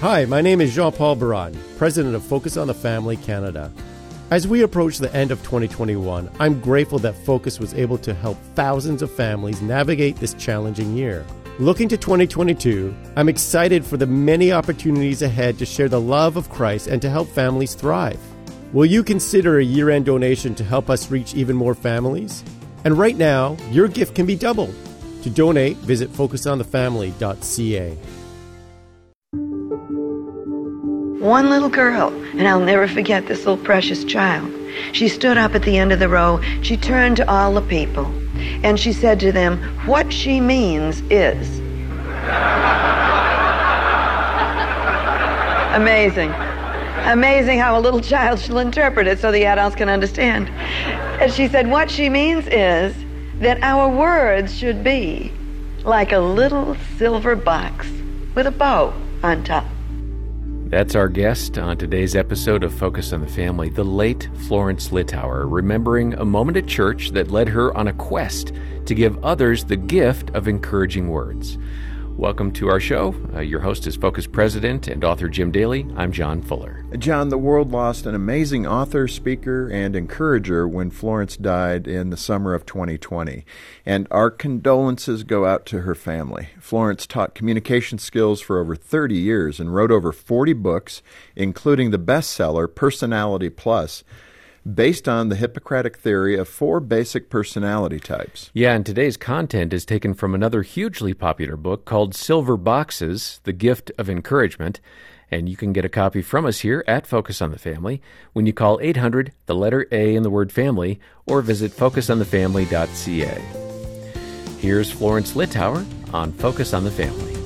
Hi, my name is Jean Paul Baran, President of Focus on the Family Canada. As we approach the end of 2021, I'm grateful that Focus was able to help thousands of families navigate this challenging year. Looking to 2022, I'm excited for the many opportunities ahead to share the love of Christ and to help families thrive. Will you consider a year end donation to help us reach even more families? And right now, your gift can be doubled. To donate, visit focusonthefamily.ca. One little girl, and I'll never forget this little precious child. She stood up at the end of the row. She turned to all the people, and she said to them, What she means is. Amazing. Amazing how a little child shall interpret it so the adults can understand. And she said, What she means is that our words should be like a little silver box with a bow on top. That's our guest on today's episode of Focus on the Family, the late Florence Littauer, remembering a moment at church that led her on a quest to give others the gift of encouraging words. Welcome to our show. Uh, your host is Focus President and author Jim Daly. I'm John Fuller. John, the world lost an amazing author, speaker, and encourager when Florence died in the summer of 2020. And our condolences go out to her family. Florence taught communication skills for over 30 years and wrote over 40 books, including the bestseller Personality Plus based on the Hippocratic theory of four basic personality types. Yeah, and today's content is taken from another hugely popular book called Silver Boxes The Gift of Encouragement. And you can get a copy from us here at Focus on the Family when you call 800, the letter A in the word family, or visit focusonthefamily.ca. Here's Florence Littauer on Focus on the Family.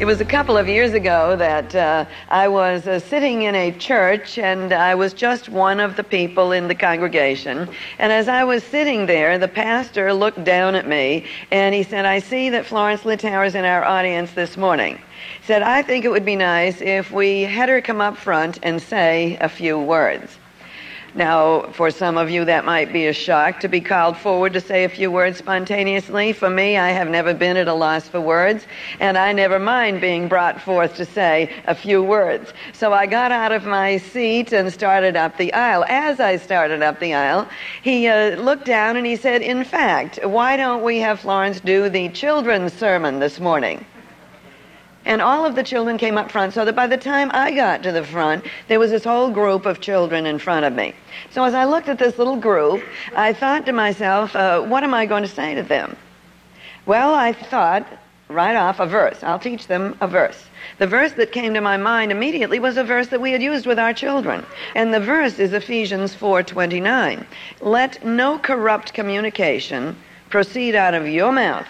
It was a couple of years ago that uh, I was uh, sitting in a church and I was just one of the people in the congregation. And as I was sitting there, the pastor looked down at me and he said, I see that Florence Littauer is in our audience this morning. He said, I think it would be nice if we had her come up front and say a few words. Now, for some of you, that might be a shock to be called forward to say a few words spontaneously. For me, I have never been at a loss for words, and I never mind being brought forth to say a few words. So I got out of my seat and started up the aisle. As I started up the aisle, he uh, looked down and he said, In fact, why don't we have Florence do the children's sermon this morning? And all of the children came up front so that by the time I got to the front, there was this whole group of children in front of me. So as I looked at this little group, I thought to myself, uh, what am I going to say to them? Well, I thought right off a verse. I'll teach them a verse. The verse that came to my mind immediately was a verse that we had used with our children. And the verse is Ephesians 4:29. Let no corrupt communication proceed out of your mouth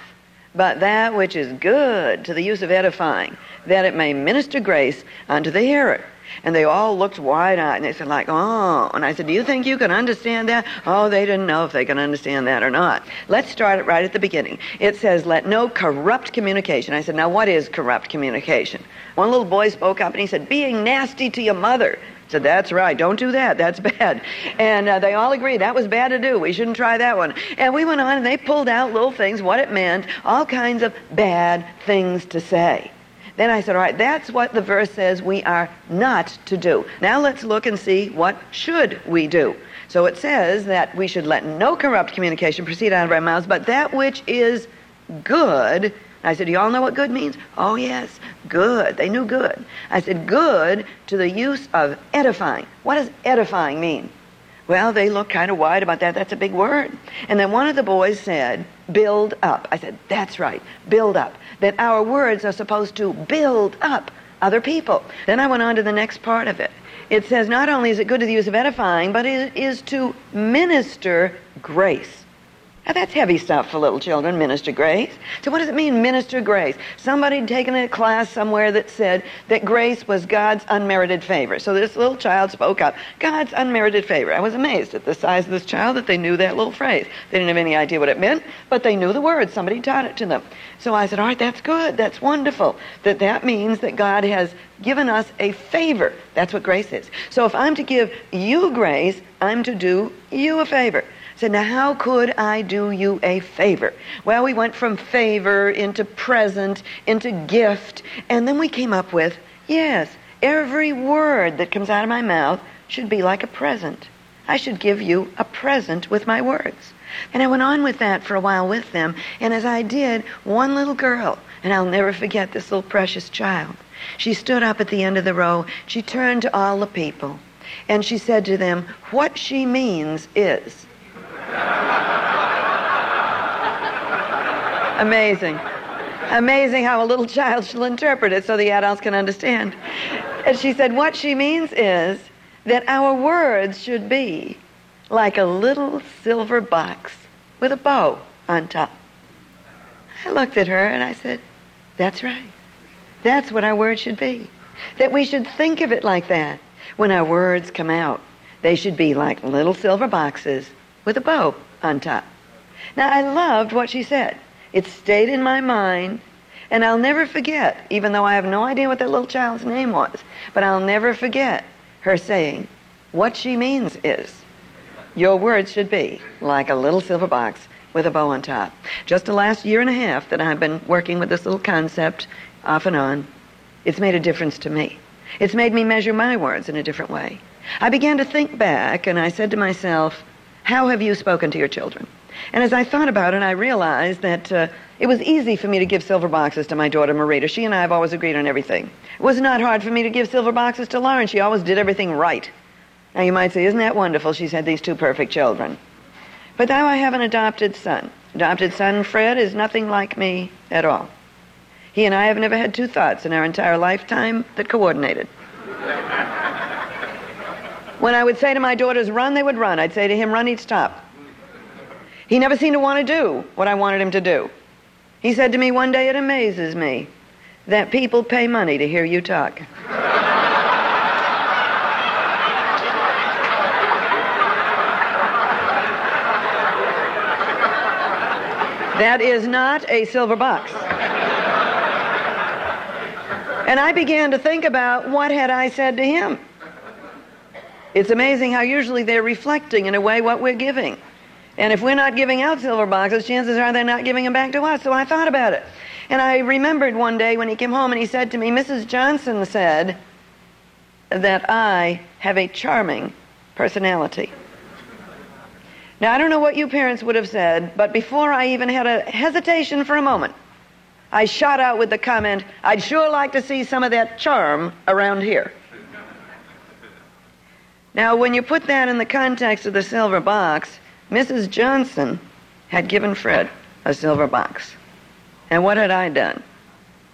but that which is good to the use of edifying, that it may minister grace unto the hearer. And they all looked wide-eyed, and they said, like, oh. And I said, do you think you can understand that? Oh, they didn't know if they can understand that or not. Let's start it right at the beginning. It says, let no corrupt communication. I said, now what is corrupt communication? One little boy spoke up, and he said, being nasty to your mother said, That's right. Don't do that. That's bad. And uh, they all agreed that was bad to do. We shouldn't try that one. And we went on and they pulled out little things, what it meant, all kinds of bad things to say. Then I said, All right, that's what the verse says we are not to do. Now let's look and see what should we do. So it says that we should let no corrupt communication proceed out of our mouths, but that which is good I said, Do you all know what good means? Oh, yes, good. They knew good. I said, Good to the use of edifying. What does edifying mean? Well, they looked kind of wide about that. That's a big word. And then one of the boys said, Build up. I said, That's right, build up. That our words are supposed to build up other people. Then I went on to the next part of it. It says, Not only is it good to the use of edifying, but it is to minister grace. Now that's heavy stuff for little children, minister grace. So what does it mean, minister grace? Somebody had taken a class somewhere that said that grace was God's unmerited favor. So this little child spoke up, God's unmerited favor. I was amazed at the size of this child that they knew that little phrase. They didn't have any idea what it meant, but they knew the word. Somebody taught it to them. So I said, all right, that's good. That's wonderful. That that means that God has given us a favor. That's what grace is. So if I'm to give you grace, I'm to do you a favor. Said, Now, how could I do you a favor? Well, we went from favor into present, into gift, and then we came up with, Yes, every word that comes out of my mouth should be like a present. I should give you a present with my words. And I went on with that for a while with them, and as I did, one little girl, and I'll never forget this little precious child, she stood up at the end of the row, she turned to all the people, and she said to them, What she means is, Amazing. Amazing how a little child shall interpret it so the adults can understand. And she said, What she means is that our words should be like a little silver box with a bow on top. I looked at her and I said, That's right. That's what our words should be. That we should think of it like that. When our words come out, they should be like little silver boxes with a bow on top. Now, I loved what she said. It stayed in my mind, and I'll never forget, even though I have no idea what that little child's name was, but I'll never forget her saying, What she means is, your words should be like a little silver box with a bow on top. Just the last year and a half that I've been working with this little concept off and on, it's made a difference to me. It's made me measure my words in a different way. I began to think back, and I said to myself, how have you spoken to your children? And as I thought about it, I realized that uh, it was easy for me to give silver boxes to my daughter Marita. She and I have always agreed on everything. It was not hard for me to give silver boxes to Lauren. She always did everything right. Now you might say, isn't that wonderful? She's had these two perfect children. But now I have an adopted son. Adopted son Fred is nothing like me at all. He and I have never had two thoughts in our entire lifetime that coordinated. When I would say to my daughters, run, they would run. I'd say to him, run, he'd stop. He never seemed to want to do what I wanted him to do. He said to me one day, it amazes me that people pay money to hear you talk. That is not a silver box. And I began to think about what had I said to him. It's amazing how usually they're reflecting in a way what we're giving. And if we're not giving out silver boxes, chances are they're not giving them back to us. So I thought about it. And I remembered one day when he came home and he said to me, Mrs. Johnson said that I have a charming personality. Now, I don't know what you parents would have said, but before I even had a hesitation for a moment, I shot out with the comment, I'd sure like to see some of that charm around here. Now, when you put that in the context of the silver box, Mrs. Johnson had given Fred a silver box. And what had I done?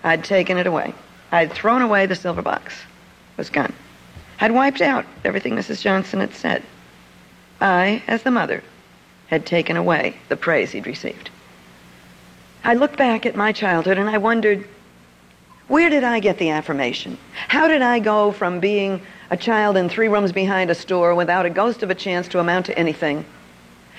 I'd taken it away. I'd thrown away the silver box. It was gone. I'd wiped out everything Mrs. Johnson had said. I, as the mother, had taken away the praise he'd received. I looked back at my childhood and I wondered, where did I get the affirmation? How did I go from being a child in three rooms behind a store without a ghost of a chance to amount to anything.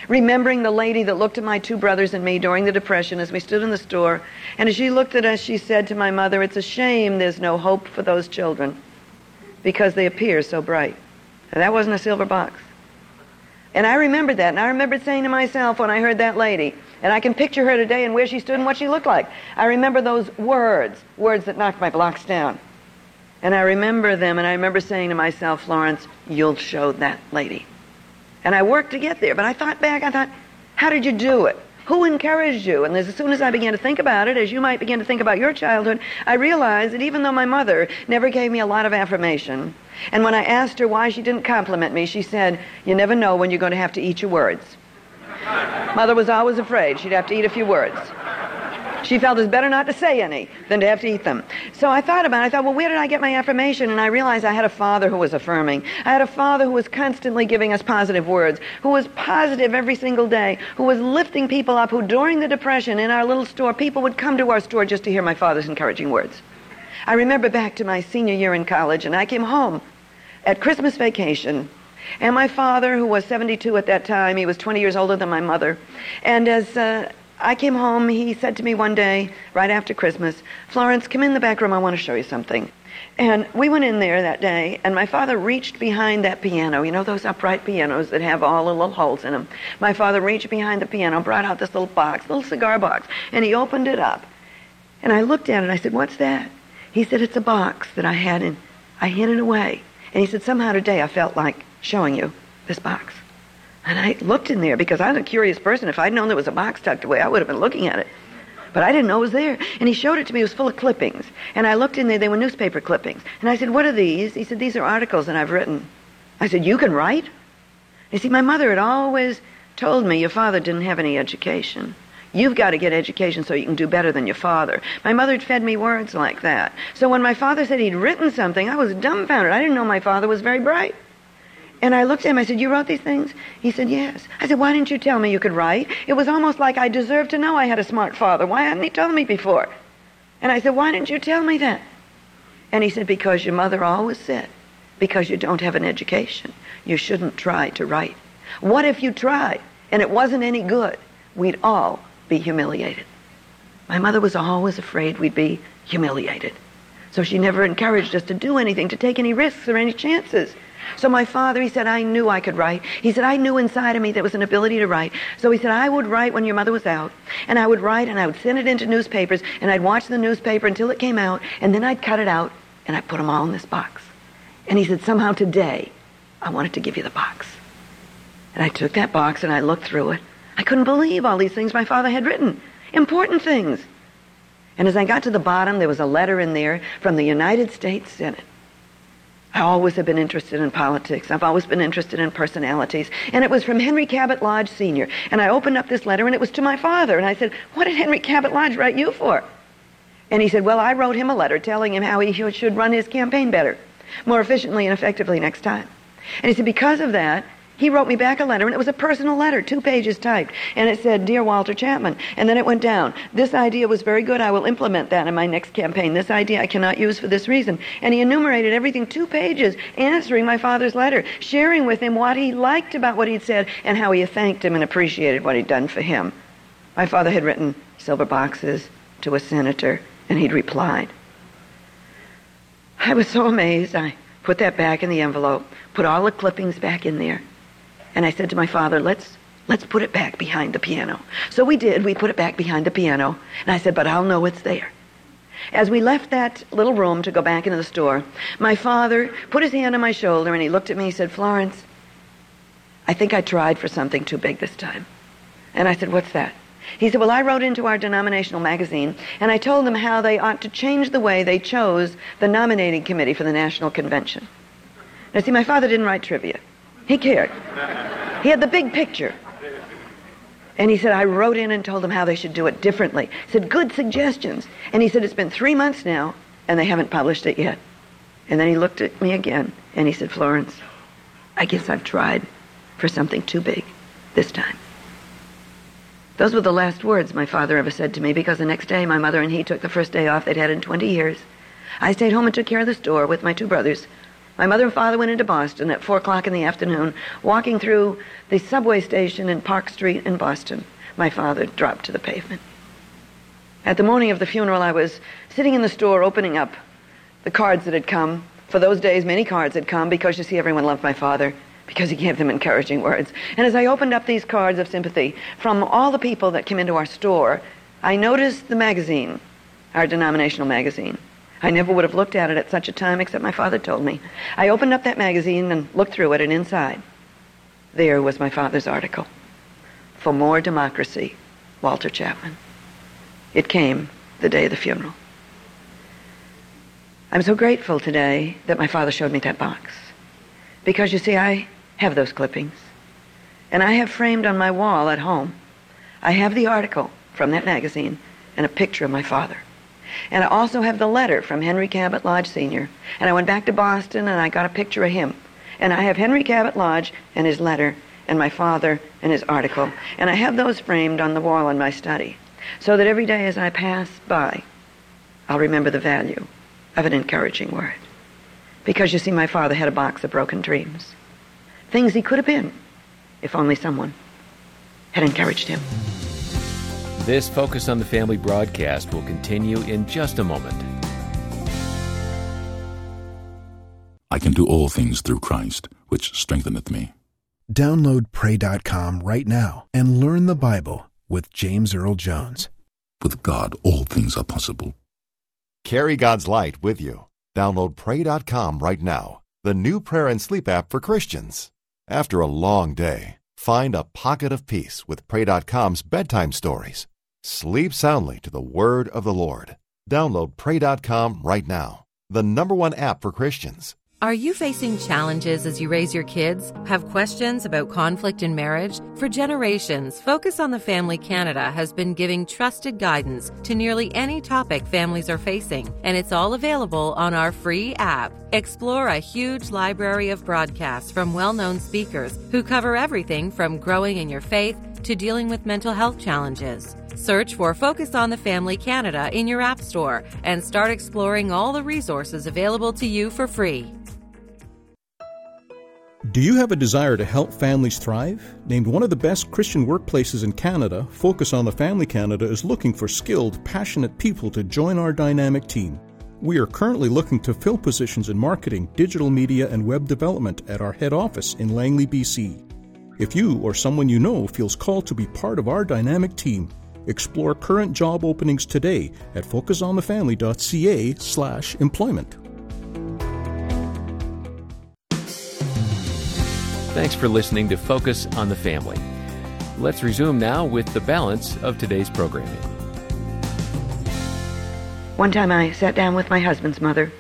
Remembering the lady that looked at my two brothers and me during the Depression as we stood in the store, and as she looked at us, she said to my mother, It's a shame there's no hope for those children because they appear so bright. And that wasn't a silver box. And I remembered that, and I remembered saying to myself when I heard that lady, and I can picture her today and where she stood and what she looked like. I remember those words, words that knocked my blocks down. And I remember them, and I remember saying to myself, Florence, you'll show that lady. And I worked to get there, but I thought back, I thought, how did you do it? Who encouraged you? And as soon as I began to think about it, as you might begin to think about your childhood, I realized that even though my mother never gave me a lot of affirmation, and when I asked her why she didn't compliment me, she said, You never know when you're going to have to eat your words. Mother was always afraid she'd have to eat a few words. She felt it's better not to say any than to have to eat them. So I thought about it. I thought, well, where did I get my affirmation? And I realized I had a father who was affirming. I had a father who was constantly giving us positive words, who was positive every single day, who was lifting people up, who during the Depression in our little store, people would come to our store just to hear my father's encouraging words. I remember back to my senior year in college, and I came home at Christmas vacation and my father, who was 72 at that time, he was 20 years older than my mother. And as uh, I came home. He said to me one day, right after Christmas, Florence, come in the back room. I want to show you something. And we went in there that day, and my father reached behind that piano. You know those upright pianos that have all the little holes in them? My father reached behind the piano, brought out this little box, little cigar box, and he opened it up. And I looked at it, and I said, What's that? He said, It's a box that I had, and I hid it away. And he said, Somehow today I felt like showing you this box. And I looked in there because I'm a curious person. If I'd known there was a box tucked away, I would have been looking at it. But I didn't know it was there. And he showed it to me. It was full of clippings. And I looked in there. They were newspaper clippings. And I said, What are these? He said, These are articles that I've written. I said, You can write? You see, my mother had always told me your father didn't have any education. You've got to get education so you can do better than your father. My mother had fed me words like that. So when my father said he'd written something, I was dumbfounded. I didn't know my father was very bright. And I looked at him. I said, You wrote these things? He said, Yes. I said, Why didn't you tell me you could write? It was almost like I deserved to know I had a smart father. Why hadn't he told me before? And I said, Why didn't you tell me that? And he said, Because your mother always said, because you don't have an education, you shouldn't try to write. What if you tried and it wasn't any good? We'd all be humiliated. My mother was always afraid we'd be humiliated. So she never encouraged us to do anything, to take any risks or any chances. So my father, he said, I knew I could write. He said, I knew inside of me there was an ability to write. So he said, I would write when your mother was out. And I would write and I would send it into newspapers and I'd watch the newspaper until it came out and then I'd cut it out and I'd put them all in this box. And he said, somehow today I wanted to give you the box. And I took that box and I looked through it. I couldn't believe all these things my father had written. Important things. And as I got to the bottom, there was a letter in there from the United States Senate. I always have been interested in politics. I've always been interested in personalities. And it was from Henry Cabot Lodge Sr. And I opened up this letter and it was to my father. And I said, What did Henry Cabot Lodge write you for? And he said, Well, I wrote him a letter telling him how he should run his campaign better, more efficiently and effectively next time. And he said, Because of that, he wrote me back a letter, and it was a personal letter, two pages typed. And it said, Dear Walter Chapman. And then it went down. This idea was very good. I will implement that in my next campaign. This idea I cannot use for this reason. And he enumerated everything, two pages, answering my father's letter, sharing with him what he liked about what he'd said and how he thanked him and appreciated what he'd done for him. My father had written silver boxes to a senator, and he'd replied. I was so amazed. I put that back in the envelope, put all the clippings back in there. And I said to my father, let's, let's put it back behind the piano. So we did. We put it back behind the piano. And I said, but I'll know it's there. As we left that little room to go back into the store, my father put his hand on my shoulder and he looked at me he said, Florence, I think I tried for something too big this time. And I said, what's that? He said, well, I wrote into our denominational magazine and I told them how they ought to change the way they chose the nominating committee for the National Convention. Now, see, my father didn't write trivia. He cared. He had the big picture. And he said, I wrote in and told them how they should do it differently. He said, good suggestions. And he said, it's been three months now, and they haven't published it yet. And then he looked at me again, and he said, Florence, I guess I've tried for something too big this time. Those were the last words my father ever said to me because the next day my mother and he took the first day off they'd had in 20 years. I stayed home and took care of the store with my two brothers my mother and father went into Boston at 4 o'clock in the afternoon, walking through the subway station in Park Street in Boston. My father dropped to the pavement. At the morning of the funeral, I was sitting in the store opening up the cards that had come. For those days, many cards had come because you see, everyone loved my father because he gave them encouraging words. And as I opened up these cards of sympathy from all the people that came into our store, I noticed the magazine, our denominational magazine. I never would have looked at it at such a time except my father told me. I opened up that magazine and looked through it, and inside, there was my father's article. For more democracy, Walter Chapman. It came the day of the funeral. I'm so grateful today that my father showed me that box. Because you see, I have those clippings. And I have framed on my wall at home, I have the article from that magazine and a picture of my father. And I also have the letter from Henry Cabot Lodge Sr. And I went back to Boston and I got a picture of him. And I have Henry Cabot Lodge and his letter and my father and his article. And I have those framed on the wall in my study so that every day as I pass by, I'll remember the value of an encouraging word. Because you see, my father had a box of broken dreams. Things he could have been if only someone had encouraged him. This Focus on the Family broadcast will continue in just a moment. I can do all things through Christ, which strengtheneth me. Download Pray.com right now and learn the Bible with James Earl Jones. With God, all things are possible. Carry God's light with you. Download Pray.com right now, the new prayer and sleep app for Christians. After a long day, find a pocket of peace with Pray.com's bedtime stories. Sleep soundly to the word of the Lord. Download Pray.com right now, the number one app for Christians. Are you facing challenges as you raise your kids? Have questions about conflict in marriage? For generations, Focus on the Family Canada has been giving trusted guidance to nearly any topic families are facing, and it's all available on our free app. Explore a huge library of broadcasts from well known speakers who cover everything from growing in your faith to dealing with mental health challenges. Search for Focus on the Family Canada in your App Store and start exploring all the resources available to you for free. Do you have a desire to help families thrive? Named one of the best Christian workplaces in Canada, Focus on the Family Canada is looking for skilled, passionate people to join our dynamic team. We are currently looking to fill positions in marketing, digital media, and web development at our head office in Langley, BC. If you or someone you know feels called to be part of our dynamic team, explore current job openings today at focusonthefamily.ca/employment. Thanks for listening to Focus on the Family. Let's resume now with the balance of today's programming. One time I sat down with my husband's mother.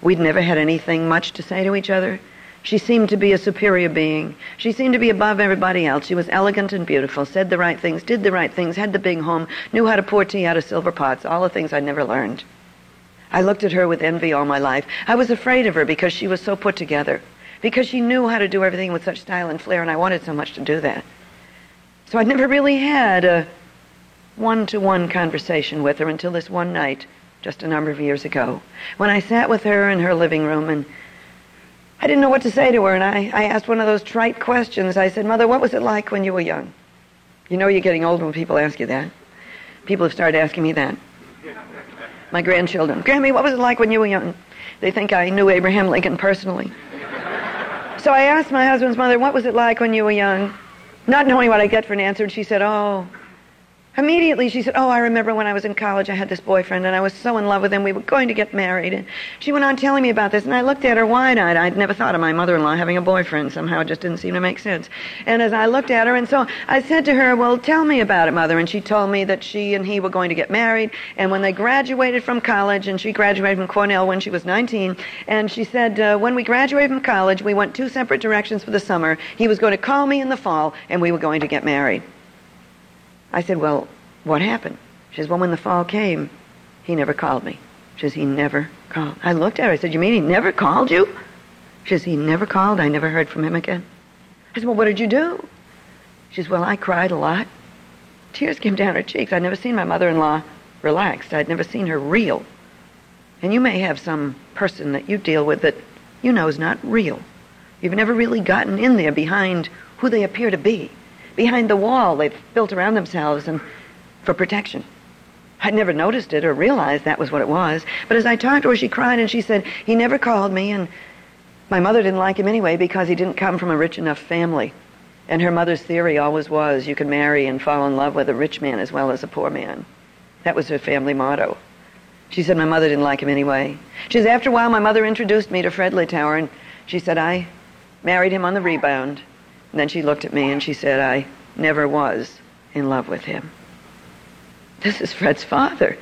We'd never had anything much to say to each other. She seemed to be a superior being. She seemed to be above everybody else. She was elegant and beautiful, said the right things, did the right things, had the big home, knew how to pour tea out of silver pots, all the things I'd never learned. I looked at her with envy all my life. I was afraid of her because she was so put together because she knew how to do everything with such style and flair, and I wanted so much to do that. So I'd never really had a one to one conversation with her until this one night, just a number of years ago, when I sat with her in her living room and I didn't know what to say to her, and I, I asked one of those trite questions. I said, Mother, what was it like when you were young? You know you're getting old when people ask you that. People have started asking me that. My grandchildren, Grammy, what was it like when you were young? They think I knew Abraham Lincoln personally. So I asked my husband's mother, what was it like when you were young? Not knowing what I'd get for an answer, and she said, oh. Immediately she said, oh, I remember when I was in college, I had this boyfriend, and I was so in love with him, we were going to get married. And she went on telling me about this, and I looked at her wide-eyed. I'd never thought of my mother-in-law having a boyfriend. Somehow it just didn't seem to make sense. And as I looked at her, and so I said to her, well, tell me about it, mother. And she told me that she and he were going to get married, and when they graduated from college, and she graduated from Cornell when she was 19, and she said, uh, when we graduated from college, we went two separate directions for the summer. He was going to call me in the fall, and we were going to get married. I said, well, what happened? She says, well, when the fall came, he never called me. She says, he never called. I looked at her. I said, you mean he never called you? She says, he never called. I never heard from him again. I said, well, what did you do? She says, well, I cried a lot. Tears came down her cheeks. I'd never seen my mother-in-law relaxed. I'd never seen her real. And you may have some person that you deal with that you know is not real. You've never really gotten in there behind who they appear to be behind the wall they've built around themselves and for protection. I'd never noticed it or realized that was what it was. But as I talked to her, she cried and she said, he never called me and my mother didn't like him anyway because he didn't come from a rich enough family. And her mother's theory always was you can marry and fall in love with a rich man as well as a poor man. That was her family motto. She said my mother didn't like him anyway. She says, after a while my mother introduced me to Fred Littauer and she said I married him on the rebound. And then she looked at me and she said, I never was in love with him. This is Fred's father.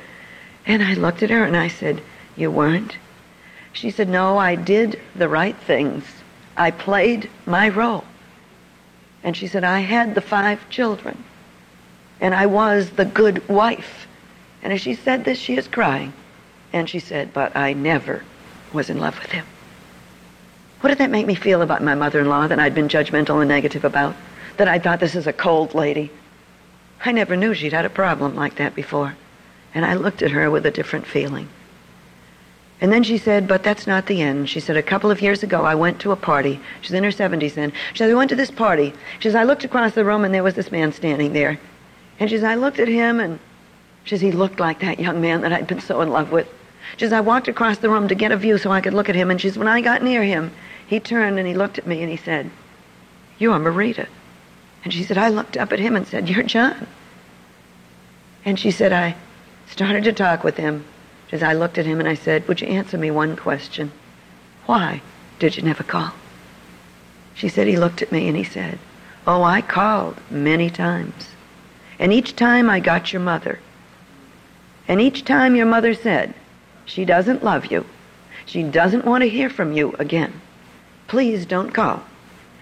And I looked at her and I said, You weren't? She said, No, I did the right things. I played my role. And she said, I had the five children. And I was the good wife. And as she said this, she is crying. And she said, But I never was in love with him. What did that make me feel about my mother-in-law that I'd been judgmental and negative about? That I thought this is a cold lady? I never knew she'd had a problem like that before. And I looked at her with a different feeling. And then she said, but that's not the end. She said, a couple of years ago, I went to a party. She's in her 70s then. She said, I went to this party. She says, I looked across the room and there was this man standing there. And she says, I looked at him and she says, he looked like that young man that I'd been so in love with. She says, I walked across the room to get a view so I could look at him. And she says, when I got near him, he turned and he looked at me and he said, You're Marita. And she said, I looked up at him and said, You're John. And she said, I started to talk with him. As I looked at him and I said, Would you answer me one question? Why did you never call? She said, He looked at me and he said, Oh, I called many times. And each time I got your mother. And each time your mother said, She doesn't love you. She doesn't want to hear from you again. Please don't call.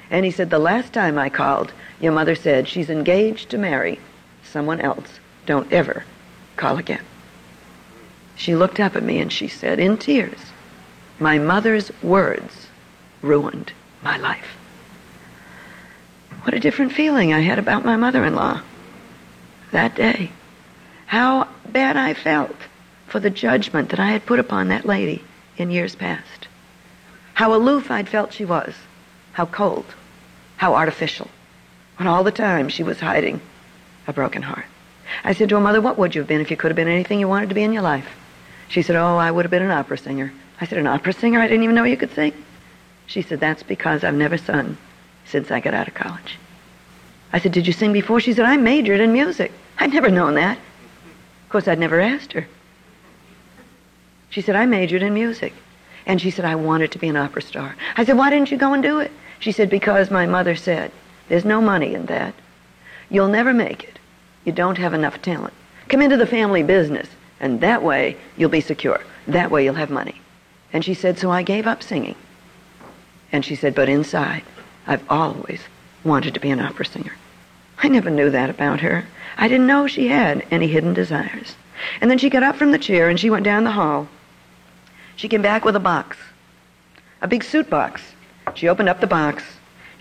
And he said, The last time I called, your mother said, She's engaged to marry someone else. Don't ever call again. She looked up at me and she said, in tears, My mother's words ruined my life. What a different feeling I had about my mother in law that day. How bad I felt for the judgment that I had put upon that lady in years past. How aloof I'd felt she was. How cold. How artificial. When all the time she was hiding a broken heart. I said to her, Mother, what would you have been if you could have been anything you wanted to be in your life? She said, Oh, I would have been an opera singer. I said, An opera singer? I didn't even know you could sing. She said, That's because I've never sung since I got out of college. I said, Did you sing before? She said, I majored in music. I'd never known that. Of course, I'd never asked her. She said, I majored in music. And she said, I wanted to be an opera star. I said, Why didn't you go and do it? She said, Because my mother said, There's no money in that. You'll never make it. You don't have enough talent. Come into the family business, and that way you'll be secure. That way you'll have money. And she said, So I gave up singing. And she said, But inside, I've always wanted to be an opera singer. I never knew that about her. I didn't know she had any hidden desires. And then she got up from the chair and she went down the hall. She came back with a box, a big suit box. She opened up the box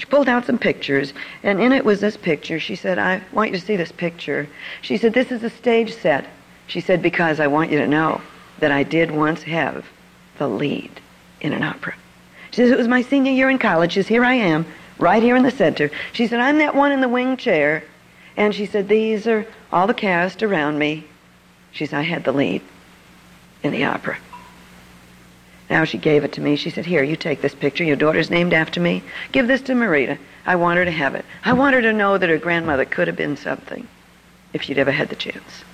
she pulled out some pictures, and in it was this picture. She said, I want you to see this picture. She said, This is a stage set. She said, Because I want you to know that I did once have the lead in an opera. She says, It was my senior year in college. She says, Here I am, right here in the center. She said, I'm that one in the wing chair. And she said, These are all the cast around me. She said, I had the lead in the opera. Now she gave it to me. She said, Here, you take this picture. Your daughter's named after me. Give this to Marita. I want her to have it. I want her to know that her grandmother could have been something if she'd ever had the chance.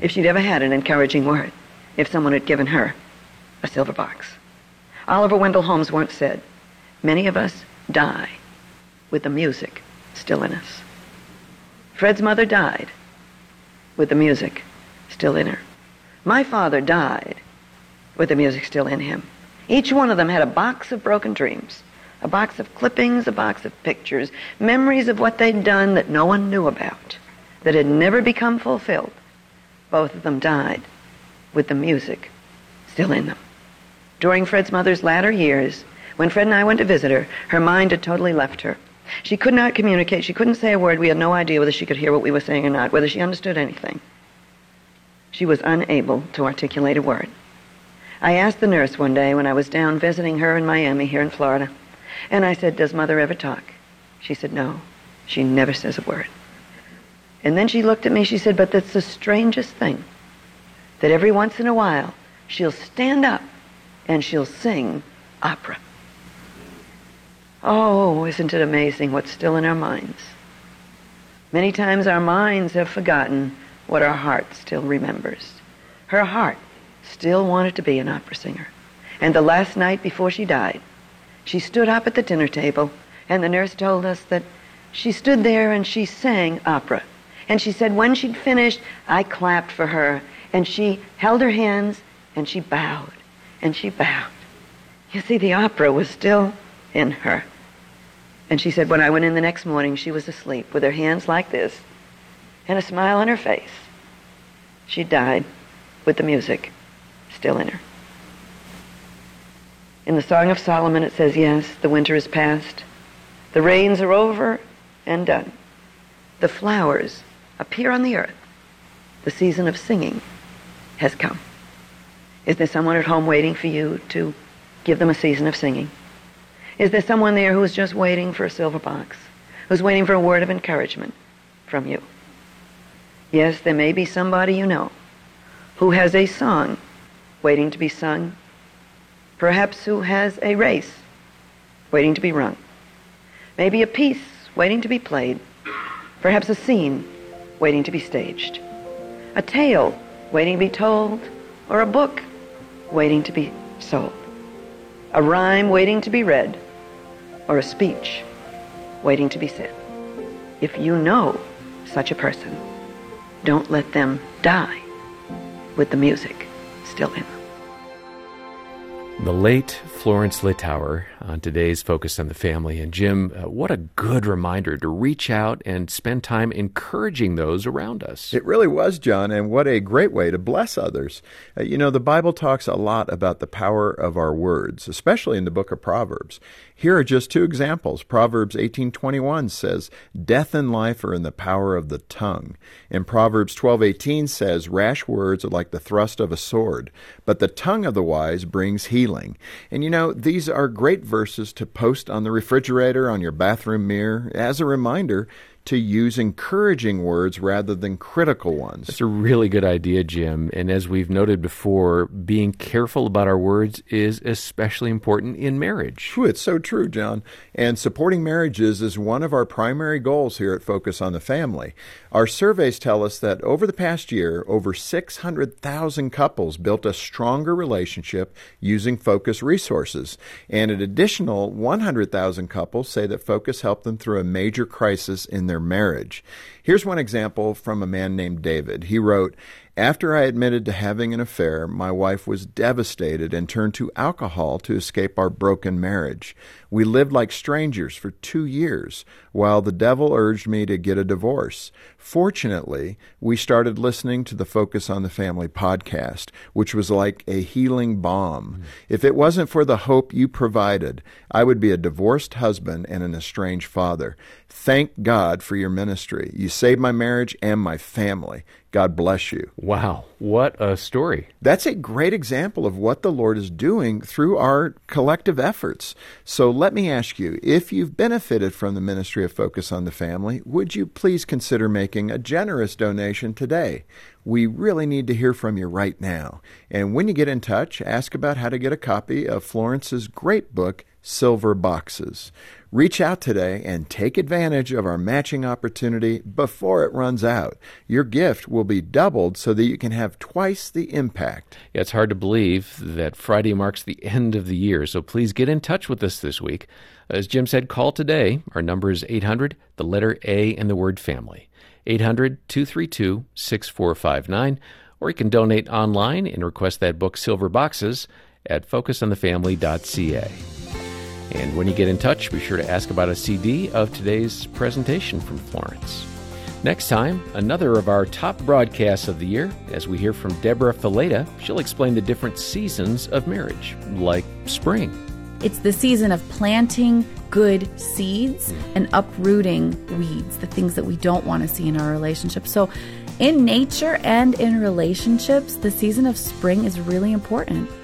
If she'd ever had an encouraging word. If someone had given her a silver box. Oliver Wendell Holmes once said, Many of us die with the music still in us. Fred's mother died with the music still in her. My father died with the music still in him. Each one of them had a box of broken dreams, a box of clippings, a box of pictures, memories of what they'd done that no one knew about, that had never become fulfilled. Both of them died with the music still in them. During Fred's mother's latter years, when Fred and I went to visit her, her mind had totally left her. She could not communicate. She couldn't say a word. We had no idea whether she could hear what we were saying or not, whether she understood anything. She was unable to articulate a word. I asked the nurse one day when I was down visiting her in Miami here in Florida, and I said, Does mother ever talk? She said, No. She never says a word. And then she looked at me, she said, But that's the strangest thing that every once in a while she'll stand up and she'll sing opera. Oh, isn't it amazing what's still in our minds? Many times our minds have forgotten what our heart still remembers. Her heart still wanted to be an opera singer. And the last night before she died, she stood up at the dinner table, and the nurse told us that she stood there and she sang opera. And she said when she'd finished, I clapped for her, and she held her hands and she bowed, and she bowed. You see, the opera was still in her. And she said when I went in the next morning, she was asleep with her hands like this and a smile on her face. She died with the music still in her. In the Song of Solomon, it says, Yes, the winter is past. The rains are over and done. The flowers appear on the earth. The season of singing has come. Is there someone at home waiting for you to give them a season of singing? Is there someone there who's just waiting for a silver box, who's waiting for a word of encouragement from you? Yes, there may be somebody you know who has a song waiting to be sung, perhaps who has a race waiting to be run, maybe a piece waiting to be played, perhaps a scene waiting to be staged, a tale waiting to be told, or a book waiting to be sold, a rhyme waiting to be read, or a speech waiting to be said. If you know such a person, don't let them die with the music still in them. The late Florence Littauer on today's Focus on the Family. And Jim, uh, what a good reminder to reach out and spend time encouraging those around us. It really was, John, and what a great way to bless others. Uh, you know, the Bible talks a lot about the power of our words, especially in the book of Proverbs. Here are just two examples. Proverbs 18:21 says, "Death and life are in the power of the tongue." And Proverbs 12:18 says, "Rash words are like the thrust of a sword, but the tongue of the wise brings healing." And you know, these are great verses to post on the refrigerator, on your bathroom mirror, as a reminder to use encouraging words rather than critical ones. That's a really good idea, Jim. And as we've noted before, being careful about our words is especially important in marriage. it's so true, John. And supporting marriages is one of our primary goals here at Focus on the Family. Our surveys tell us that over the past year, over 600,000 couples built a stronger relationship using Focus resources. And an additional 100,000 couples say that Focus helped them through a major crisis in their marriage. Here's one example from a man named David. He wrote, after I admitted to having an affair, my wife was devastated and turned to alcohol to escape our broken marriage. We lived like strangers for two years while the devil urged me to get a divorce. Fortunately, we started listening to the Focus on the Family podcast, which was like a healing balm. Mm. If it wasn't for the hope you provided, I would be a divorced husband and an estranged father. Thank God for your ministry. You saved my marriage and my family. God bless you. Wow, what a story. That's a great example of what the Lord is doing through our collective efforts. So let me ask you if you've benefited from the ministry of Focus on the Family, would you please consider making a generous donation today? We really need to hear from you right now. And when you get in touch, ask about how to get a copy of Florence's great book, Silver Boxes. Reach out today and take advantage of our matching opportunity before it runs out. Your gift will be doubled so that you can have twice the impact. Yeah, it's hard to believe that Friday marks the end of the year, so please get in touch with us this week. As Jim said, call today. Our number is 800, the letter A, and the word family. 800 232 6459. Or you can donate online and request that book, Silver Boxes, at focusonthefamily.ca. And when you get in touch, be sure to ask about a CD of today's presentation from Florence. Next time, another of our top broadcasts of the year as we hear from Deborah Fileta. She'll explain the different seasons of marriage, like spring. It's the season of planting good seeds mm. and uprooting weeds, the things that we don't want to see in our relationship. So, in nature and in relationships, the season of spring is really important.